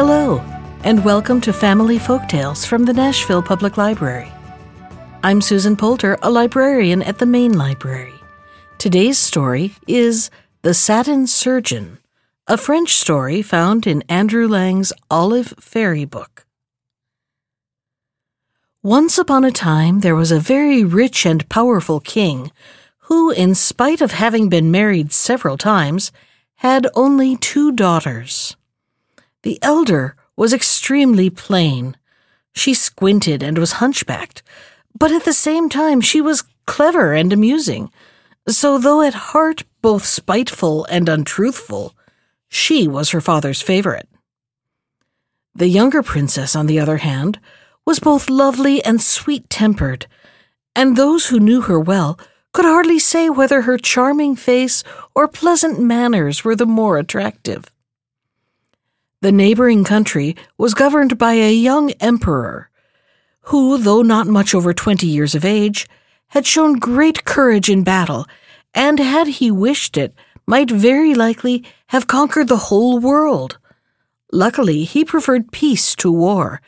Hello, and welcome to Family Folktales from the Nashville Public Library. I'm Susan Poulter, a librarian at the Main Library. Today's story is The Satin Surgeon, a French story found in Andrew Lang's Olive Fairy Book. Once upon a time, there was a very rich and powerful king who, in spite of having been married several times, had only two daughters. The elder was extremely plain. She squinted and was hunchbacked, but at the same time she was clever and amusing. So, though at heart both spiteful and untruthful, she was her father's favorite. The younger princess, on the other hand, was both lovely and sweet tempered, and those who knew her well could hardly say whether her charming face or pleasant manners were the more attractive. The neighboring country was governed by a young emperor, who, though not much over twenty years of age, had shown great courage in battle, and had he wished it, might very likely have conquered the whole world. Luckily, he preferred peace to war,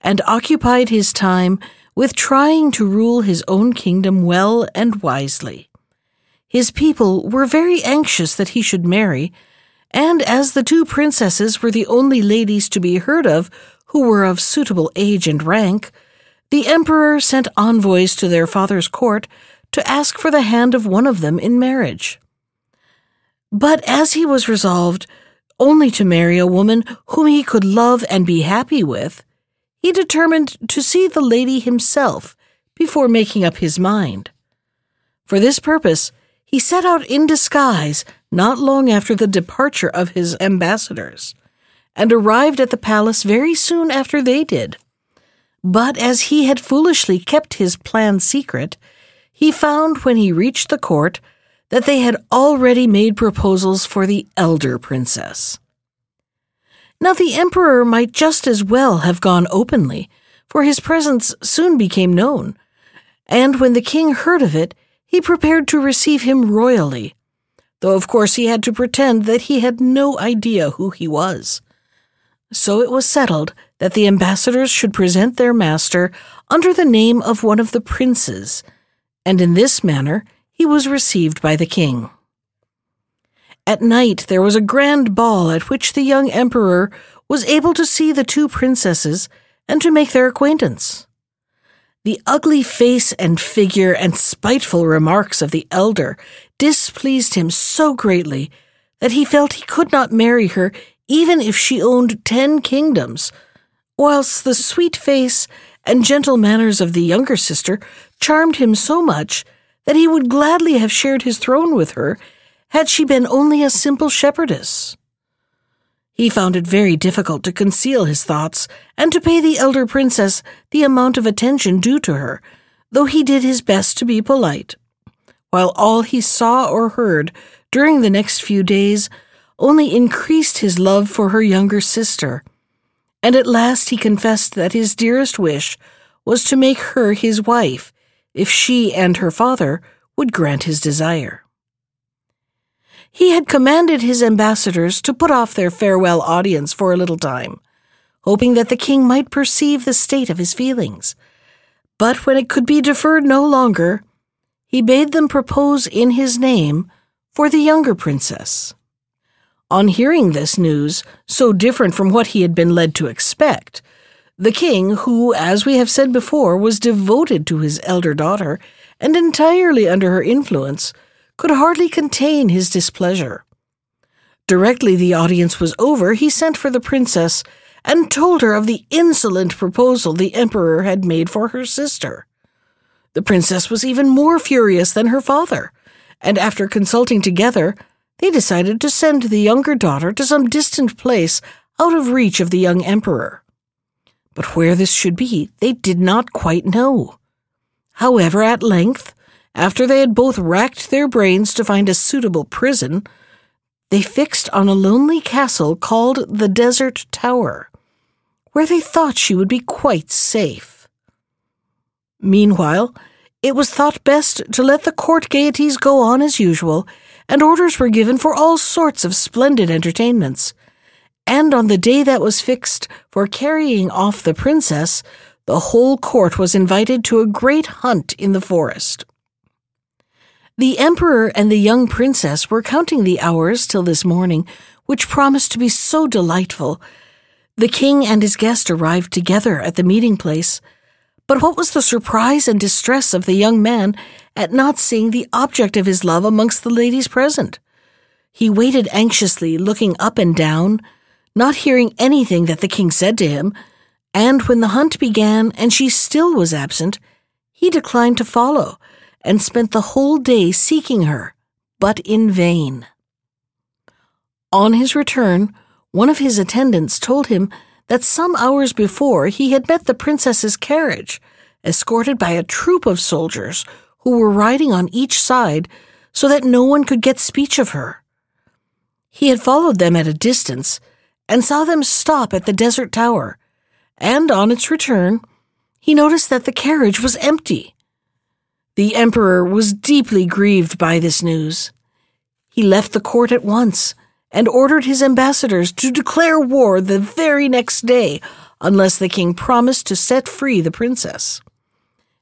and occupied his time with trying to rule his own kingdom well and wisely. His people were very anxious that he should marry, and as the two princesses were the only ladies to be heard of who were of suitable age and rank, the emperor sent envoys to their father's court to ask for the hand of one of them in marriage. But as he was resolved only to marry a woman whom he could love and be happy with, he determined to see the lady himself before making up his mind. For this purpose, he set out in disguise not long after the departure of his ambassadors, and arrived at the palace very soon after they did. But as he had foolishly kept his plan secret, he found when he reached the court that they had already made proposals for the elder princess. Now the emperor might just as well have gone openly, for his presence soon became known, and when the king heard of it, he prepared to receive him royally though of course he had to pretend that he had no idea who he was. So it was settled that the ambassadors should present their master under the name of one of the princes, and in this manner he was received by the king. At night there was a grand ball at which the young emperor was able to see the two princesses and to make their acquaintance. The ugly face and figure and spiteful remarks of the elder displeased him so greatly that he felt he could not marry her even if she owned ten kingdoms, whilst the sweet face and gentle manners of the younger sister charmed him so much that he would gladly have shared his throne with her had she been only a simple shepherdess. He found it very difficult to conceal his thoughts and to pay the elder princess the amount of attention due to her, though he did his best to be polite. While all he saw or heard during the next few days only increased his love for her younger sister, and at last he confessed that his dearest wish was to make her his wife, if she and her father would grant his desire he had commanded his ambassadors to put off their farewell audience for a little time, hoping that the king might perceive the state of his feelings. But when it could be deferred no longer, he bade them propose in his name for the younger princess. On hearing this news, so different from what he had been led to expect, the king, who, as we have said before, was devoted to his elder daughter and entirely under her influence, could hardly contain his displeasure. Directly the audience was over, he sent for the princess and told her of the insolent proposal the emperor had made for her sister. The princess was even more furious than her father, and after consulting together, they decided to send the younger daughter to some distant place out of reach of the young emperor. But where this should be, they did not quite know. However, at length, after they had both racked their brains to find a suitable prison, they fixed on a lonely castle called the Desert Tower, where they thought she would be quite safe. Meanwhile, it was thought best to let the court gaieties go on as usual, and orders were given for all sorts of splendid entertainments. and on the day that was fixed for carrying off the princess, the whole court was invited to a great hunt in the forest. The emperor and the young princess were counting the hours till this morning, which promised to be so delightful. The king and his guest arrived together at the meeting place. But what was the surprise and distress of the young man at not seeing the object of his love amongst the ladies present? He waited anxiously, looking up and down, not hearing anything that the king said to him, and when the hunt began and she still was absent, he declined to follow and spent the whole day seeking her, but in vain. On his return, one of his attendants told him that some hours before he had met the princess's carriage, escorted by a troop of soldiers who were riding on each side so that no one could get speech of her. He had followed them at a distance and saw them stop at the desert tower, and on its return, he noticed that the carriage was empty. The emperor was deeply grieved by this news. He left the court at once and ordered his ambassadors to declare war the very next day unless the king promised to set free the princess.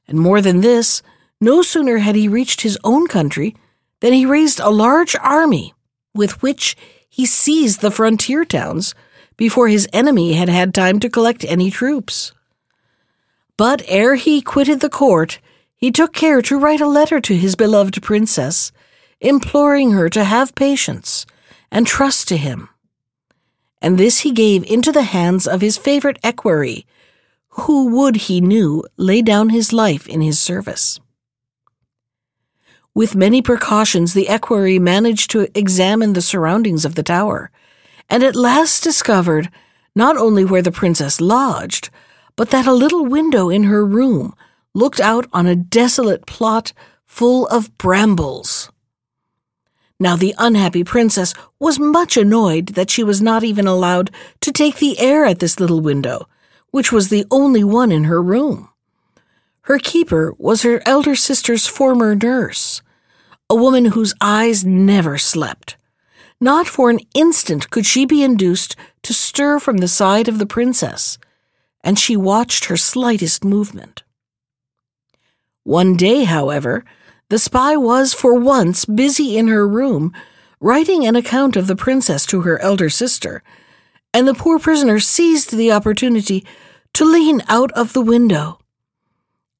And more than this, no sooner had he reached his own country than he raised a large army with which he seized the frontier towns before his enemy had had time to collect any troops. But ere he quitted the court, he took care to write a letter to his beloved princess, imploring her to have patience and trust to him. And this he gave into the hands of his favorite equerry, who would, he knew, lay down his life in his service. With many precautions, the equerry managed to examine the surroundings of the tower, and at last discovered not only where the princess lodged, but that a little window in her room looked out on a desolate plot full of brambles. Now the unhappy princess was much annoyed that she was not even allowed to take the air at this little window, which was the only one in her room. Her keeper was her elder sister's former nurse, a woman whose eyes never slept. Not for an instant could she be induced to stir from the side of the princess, and she watched her slightest movement. One day, however, the spy was for once busy in her room, writing an account of the princess to her elder sister, and the poor prisoner seized the opportunity to lean out of the window.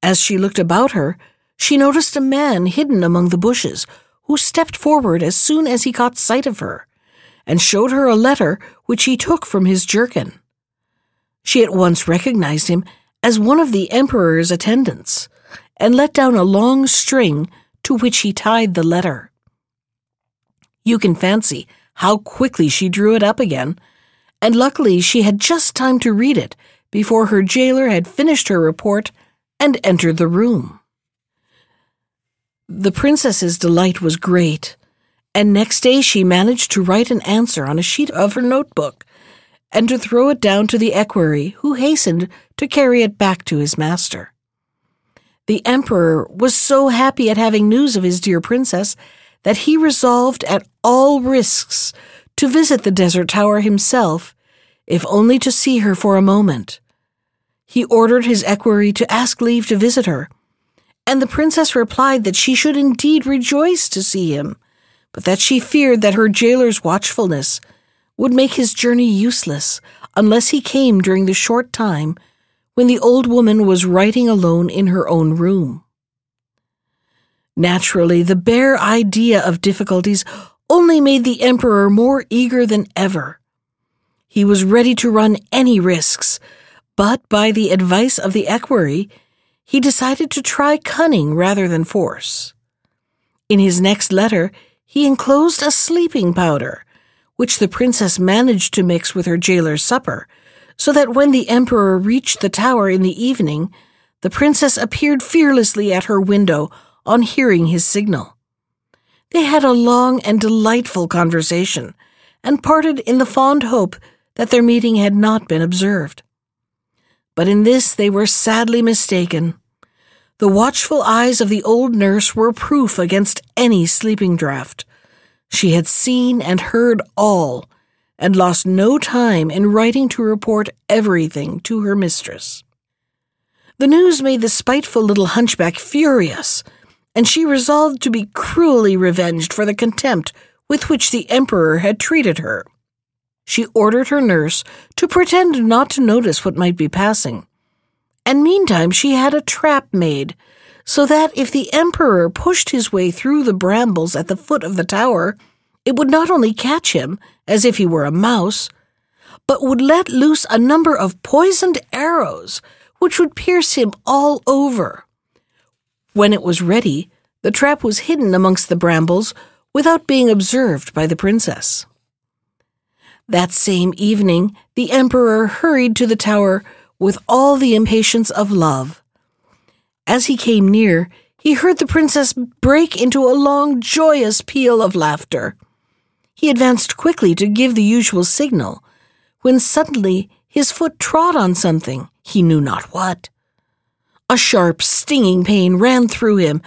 As she looked about her, she noticed a man hidden among the bushes, who stepped forward as soon as he caught sight of her, and showed her a letter which he took from his jerkin. She at once recognized him as one of the emperor's attendants and let down a long string to which he tied the letter. You can fancy how quickly she drew it up again, and luckily she had just time to read it before her jailer had finished her report and entered the room. The princess's delight was great, and next day she managed to write an answer on a sheet of her notebook and to throw it down to the equerry, who hastened to carry it back to his master. The emperor was so happy at having news of his dear princess that he resolved at all risks to visit the desert tower himself, if only to see her for a moment. He ordered his equerry to ask leave to visit her, and the princess replied that she should indeed rejoice to see him, but that she feared that her jailer's watchfulness would make his journey useless unless he came during the short time when the old woman was writing alone in her own room. Naturally, the bare idea of difficulties only made the emperor more eager than ever. He was ready to run any risks, but by the advice of the equerry, he decided to try cunning rather than force. In his next letter, he enclosed a sleeping powder, which the princess managed to mix with her jailer's supper, so that when the emperor reached the tower in the evening, the princess appeared fearlessly at her window on hearing his signal. They had a long and delightful conversation, and parted in the fond hope that their meeting had not been observed. But in this they were sadly mistaken. The watchful eyes of the old nurse were proof against any sleeping draught. She had seen and heard all, and lost no time in writing to report everything to her mistress. The news made the spiteful little hunchback furious, and she resolved to be cruelly revenged for the contempt with which the emperor had treated her. She ordered her nurse to pretend not to notice what might be passing, and meantime she had a trap made so that if the emperor pushed his way through the brambles at the foot of the tower, it would not only catch him, as if he were a mouse, but would let loose a number of poisoned arrows which would pierce him all over. When it was ready, the trap was hidden amongst the brambles without being observed by the princess. That same evening, the emperor hurried to the tower with all the impatience of love. As he came near, he heard the princess break into a long, joyous peal of laughter. He advanced quickly to give the usual signal, when suddenly his foot trod on something, he knew not what. A sharp, stinging pain ran through him,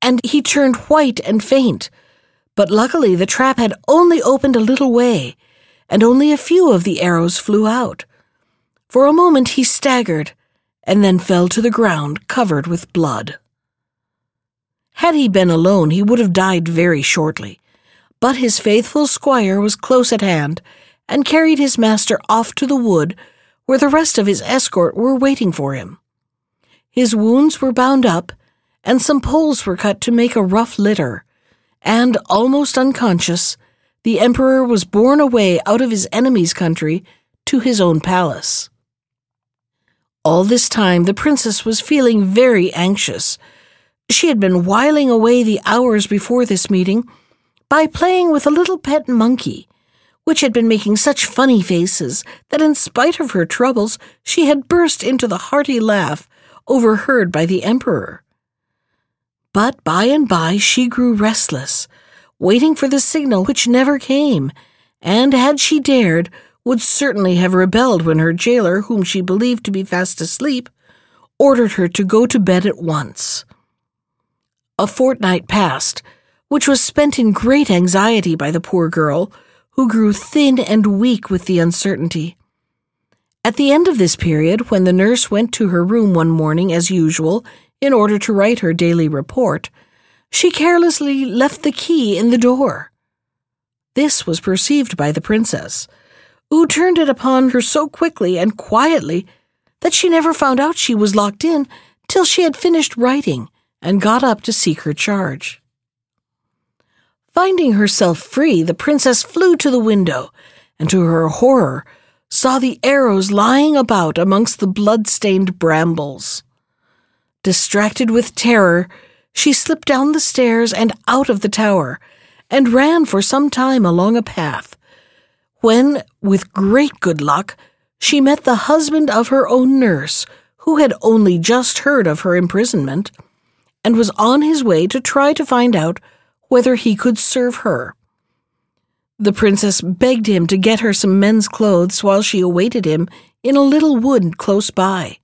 and he turned white and faint. But luckily, the trap had only opened a little way, and only a few of the arrows flew out. For a moment he staggered, and then fell to the ground covered with blood. Had he been alone, he would have died very shortly, but his faithful squire was close at hand and carried his master off to the wood where the rest of his escort were waiting for him. His wounds were bound up, and some poles were cut to make a rough litter, and, almost unconscious, the emperor was borne away out of his enemy's country to his own palace. All this time, the princess was feeling very anxious. She had been whiling away the hours before this meeting by playing with a little pet monkey which had been making such funny faces that in spite of her troubles she had burst into the hearty laugh overheard by the emperor. But by and by she grew restless, waiting for the signal which never came, and had she dared, would certainly have rebelled when her jailer, whom she believed to be fast asleep, ordered her to go to bed at once. A fortnight passed, which was spent in great anxiety by the poor girl, who grew thin and weak with the uncertainty. At the end of this period, when the nurse went to her room one morning as usual in order to write her daily report, she carelessly left the key in the door. This was perceived by the princess, who turned it upon her so quickly and quietly that she never found out she was locked in till she had finished writing and got up to seek her charge. Finding herself free, the princess flew to the window, and to her horror, saw the arrows lying about amongst the blood-stained brambles. Distracted with terror, she slipped down the stairs and out of the tower, and ran for some time along a path, when, with great good luck, she met the husband of her own nurse, who had only just heard of her imprisonment, and was on his way to try to find out whether he could serve her. The princess begged him to get her some men's clothes while she awaited him in a little wood close by.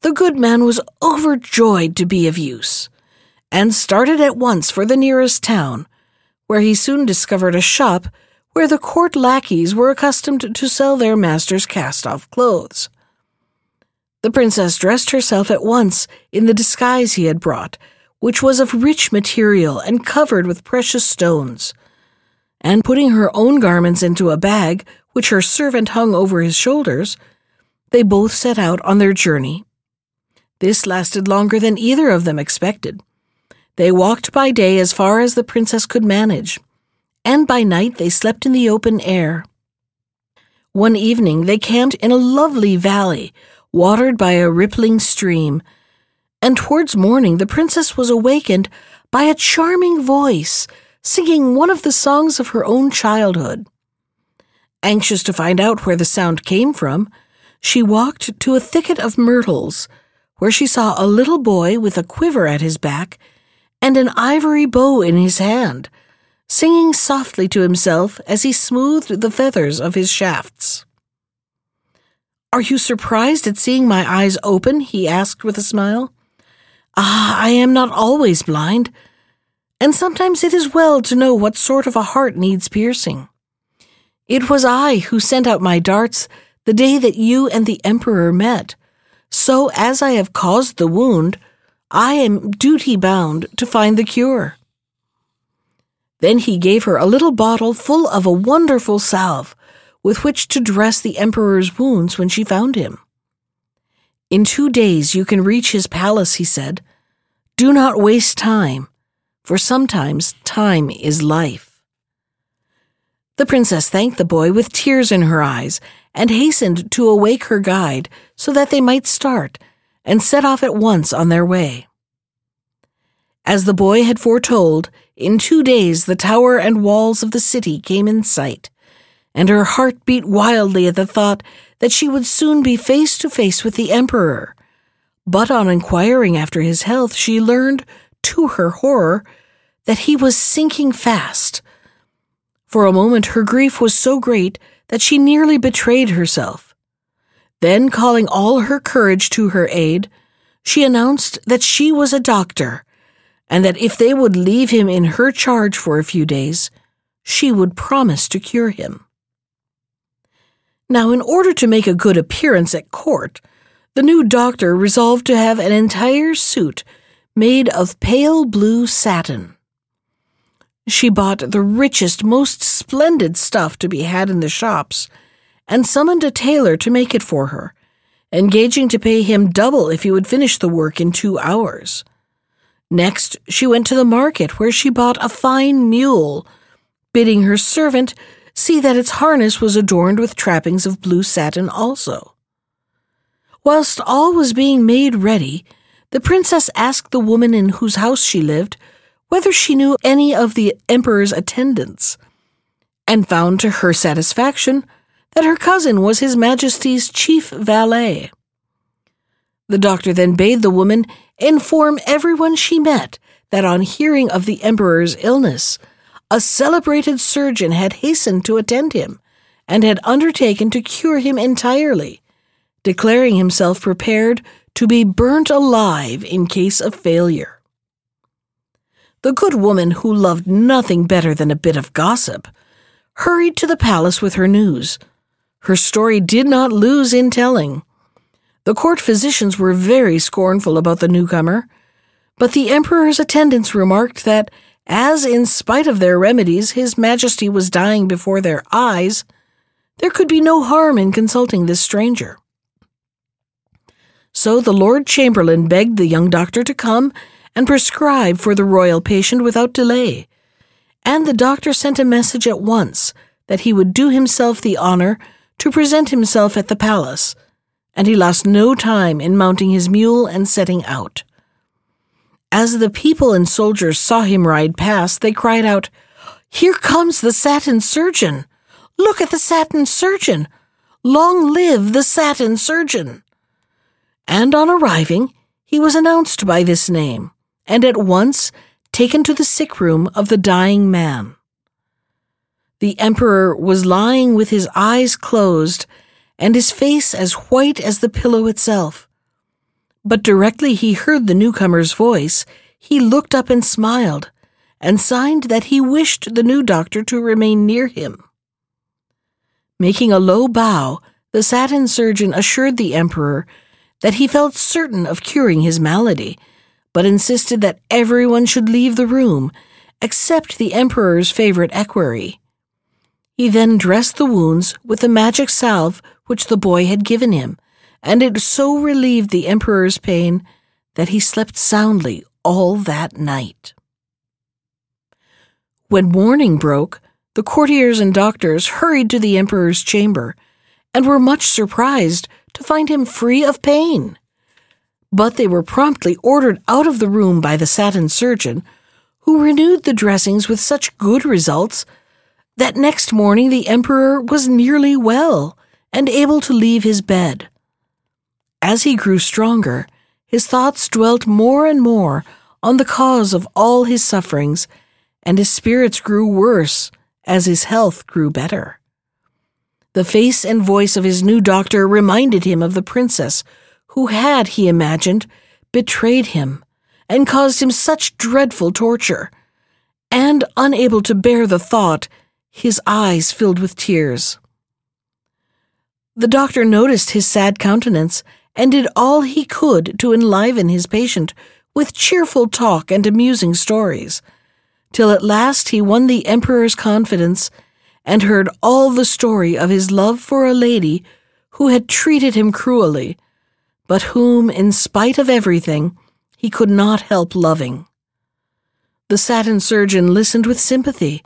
The good man was overjoyed to be of use, and started at once for the nearest town, where he soon discovered a shop where the court lackeys were accustomed to sell their masters' cast off clothes. The princess dressed herself at once in the disguise he had brought which was of rich material and covered with precious stones. And putting her own garments into a bag, which her servant hung over his shoulders, they both set out on their journey. This lasted longer than either of them expected. They walked by day as far as the princess could manage, and by night they slept in the open air. One evening they camped in a lovely valley, watered by a rippling stream, and towards morning the princess was awakened by a charming voice singing one of the songs of her own childhood. Anxious to find out where the sound came from, she walked to a thicket of myrtles, where she saw a little boy with a quiver at his back and an ivory bow in his hand, singing softly to himself as he smoothed the feathers of his shafts. Are you surprised at seeing my eyes open? he asked with a smile. Ah, I am not always blind, and sometimes it is well to know what sort of a heart needs piercing. It was I who sent out my darts the day that you and the Emperor met. So, as I have caused the wound, I am duty bound to find the cure. Then he gave her a little bottle full of a wonderful salve with which to dress the Emperor's wounds when she found him. In two days you can reach his palace, he said. Do not waste time, for sometimes time is life. The princess thanked the boy with tears in her eyes and hastened to awake her guide so that they might start and set off at once on their way. As the boy had foretold, in two days the tower and walls of the city came in sight, and her heart beat wildly at the thought that she would soon be face to face with the emperor. But on inquiring after his health, she learned, to her horror, that he was sinking fast. For a moment her grief was so great that she nearly betrayed herself. Then, calling all her courage to her aid, she announced that she was a doctor, and that if they would leave him in her charge for a few days, she would promise to cure him. Now, in order to make a good appearance at court, the new doctor resolved to have an entire suit made of pale blue satin. She bought the richest, most splendid stuff to be had in the shops, and summoned a tailor to make it for her, engaging to pay him double if he would finish the work in two hours. Next, she went to the market, where she bought a fine mule, bidding her servant see that its harness was adorned with trappings of blue satin also. Whilst all was being made ready, the princess asked the woman in whose house she lived whether she knew any of the emperor's attendants, and found to her satisfaction that her cousin was his majesty's chief valet. The doctor then bade the woman inform everyone she met that on hearing of the emperor's illness, a celebrated surgeon had hastened to attend him and had undertaken to cure him entirely, declaring himself prepared to be burnt alive in case of failure. The good woman, who loved nothing better than a bit of gossip, hurried to the palace with her news. Her story did not lose in telling. The court physicians were very scornful about the newcomer, but the emperor's attendants remarked that, as in spite of their remedies his majesty was dying before their eyes, there could be no harm in consulting this stranger. So the Lord Chamberlain begged the young doctor to come and prescribe for the royal patient without delay. And the doctor sent a message at once that he would do himself the honor to present himself at the palace, and he lost no time in mounting his mule and setting out. As the people and soldiers saw him ride past, they cried out, Here comes the satin surgeon! Look at the satin surgeon! Long live the satin surgeon! And on arriving, he was announced by this name and at once taken to the sick room of the dying man. The emperor was lying with his eyes closed and his face as white as the pillow itself. But directly he heard the newcomer's voice, he looked up and smiled, and signed that he wished the new doctor to remain near him. Making a low bow, the satin surgeon assured the emperor that he felt certain of curing his malady but insisted that everyone should leave the room except the emperor's favorite equerry. He then dressed the wounds with the magic salve which the boy had given him, and it so relieved the emperor's pain that he slept soundly all that night. When morning broke, the courtiers and doctors hurried to the emperor's chamber and were much surprised to find him free of pain but they were promptly ordered out of the room by the satin surgeon, who renewed the dressings with such good results that next morning the emperor was nearly well and able to leave his bed. As he grew stronger, his thoughts dwelt more and more on the cause of all his sufferings, and his spirits grew worse as his health grew better. The face and voice of his new doctor reminded him of the princess who had, he imagined, betrayed him and caused him such dreadful torture. And unable to bear the thought, his eyes filled with tears. The doctor noticed his sad countenance and did all he could to enliven his patient with cheerful talk and amusing stories, till at last he won the emperor's confidence and heard all the story of his love for a lady who had treated him cruelly, but whom, in spite of everything, he could not help loving. The satin surgeon listened with sympathy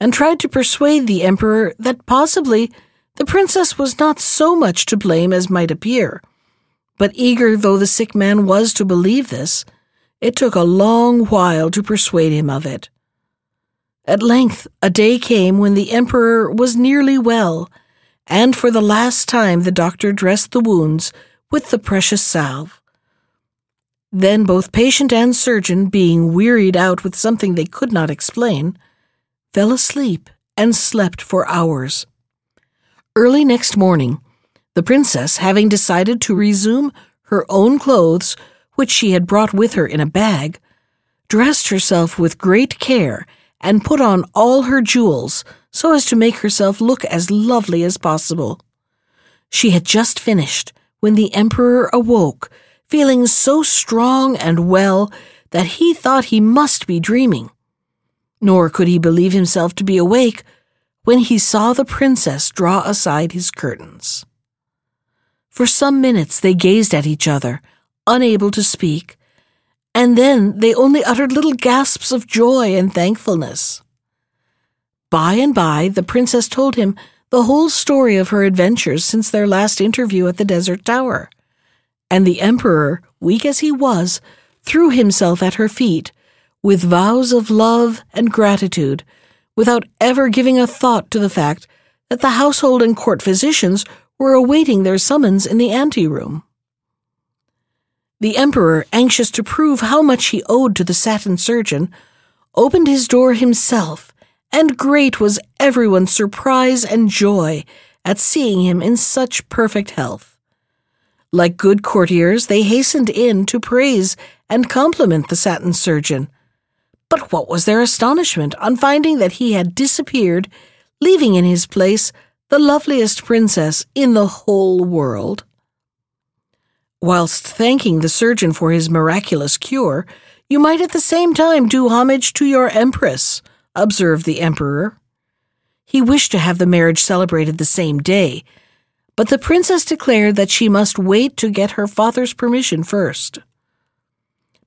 and tried to persuade the emperor that possibly the princess was not so much to blame as might appear. But eager though the sick man was to believe this, it took a long while to persuade him of it. At length, a day came when the emperor was nearly well, and for the last time the doctor dressed the wounds with the precious salve. Then both patient and surgeon, being wearied out with something they could not explain, fell asleep and slept for hours. Early next morning, the princess, having decided to resume her own clothes, which she had brought with her in a bag, dressed herself with great care and put on all her jewels so as to make herself look as lovely as possible. She had just finished when the emperor awoke feeling so strong and well that he thought he must be dreaming. Nor could he believe himself to be awake when he saw the princess draw aside his curtains. For some minutes they gazed at each other, unable to speak, and then they only uttered little gasps of joy and thankfulness. By and by, the princess told him the whole story of her adventures since their last interview at the desert tower and the emperor, weak as he was, threw himself at her feet with vows of love and gratitude, without ever giving a thought to the fact that the household and court physicians were awaiting their summons in the anteroom. The emperor, anxious to prove how much he owed to the satin surgeon, opened his door himself, and great was everyone's surprise and joy at seeing him in such perfect health. Like good courtiers, they hastened in to praise and compliment the satin surgeon. But what was their astonishment on finding that he had disappeared, leaving in his place the loveliest princess in the whole world. Whilst thanking the surgeon for his miraculous cure, you might at the same time do homage to your empress, observed the emperor. He wished to have the marriage celebrated the same day, but the princess declared that she must wait to get her father's permission first.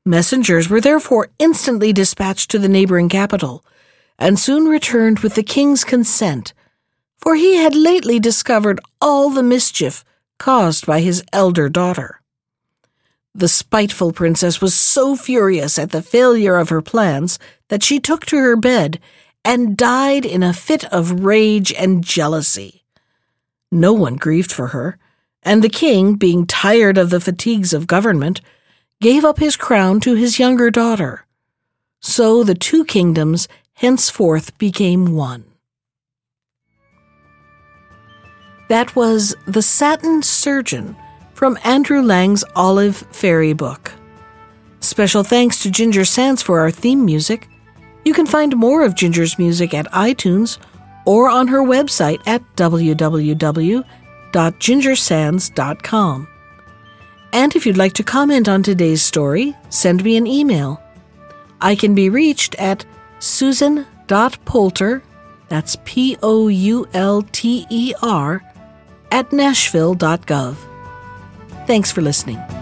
Messengers were therefore instantly dispatched to the neighboring capital, and soon returned with the king's consent, for he had lately discovered all the mischief caused by his elder daughter. The spiteful princess was so furious at the failure of her plans that she took to her bed and died in a fit of rage and jealousy. No one grieved for her, and the king, being tired of the fatigues of government, gave up his crown to his younger daughter. So the two kingdoms henceforth became one. That was The Satin Surgeon from Andrew Lang's Olive Fairy Book. Special thanks to Ginger Sands for our theme music. You can find more of Ginger's music at iTunes or on her website at www.gingersands.com. And if you'd like to comment on today's story, send me an email. I can be reached at susan.poulter, that's P O U L T E R, at nashville.gov. Thanks for listening.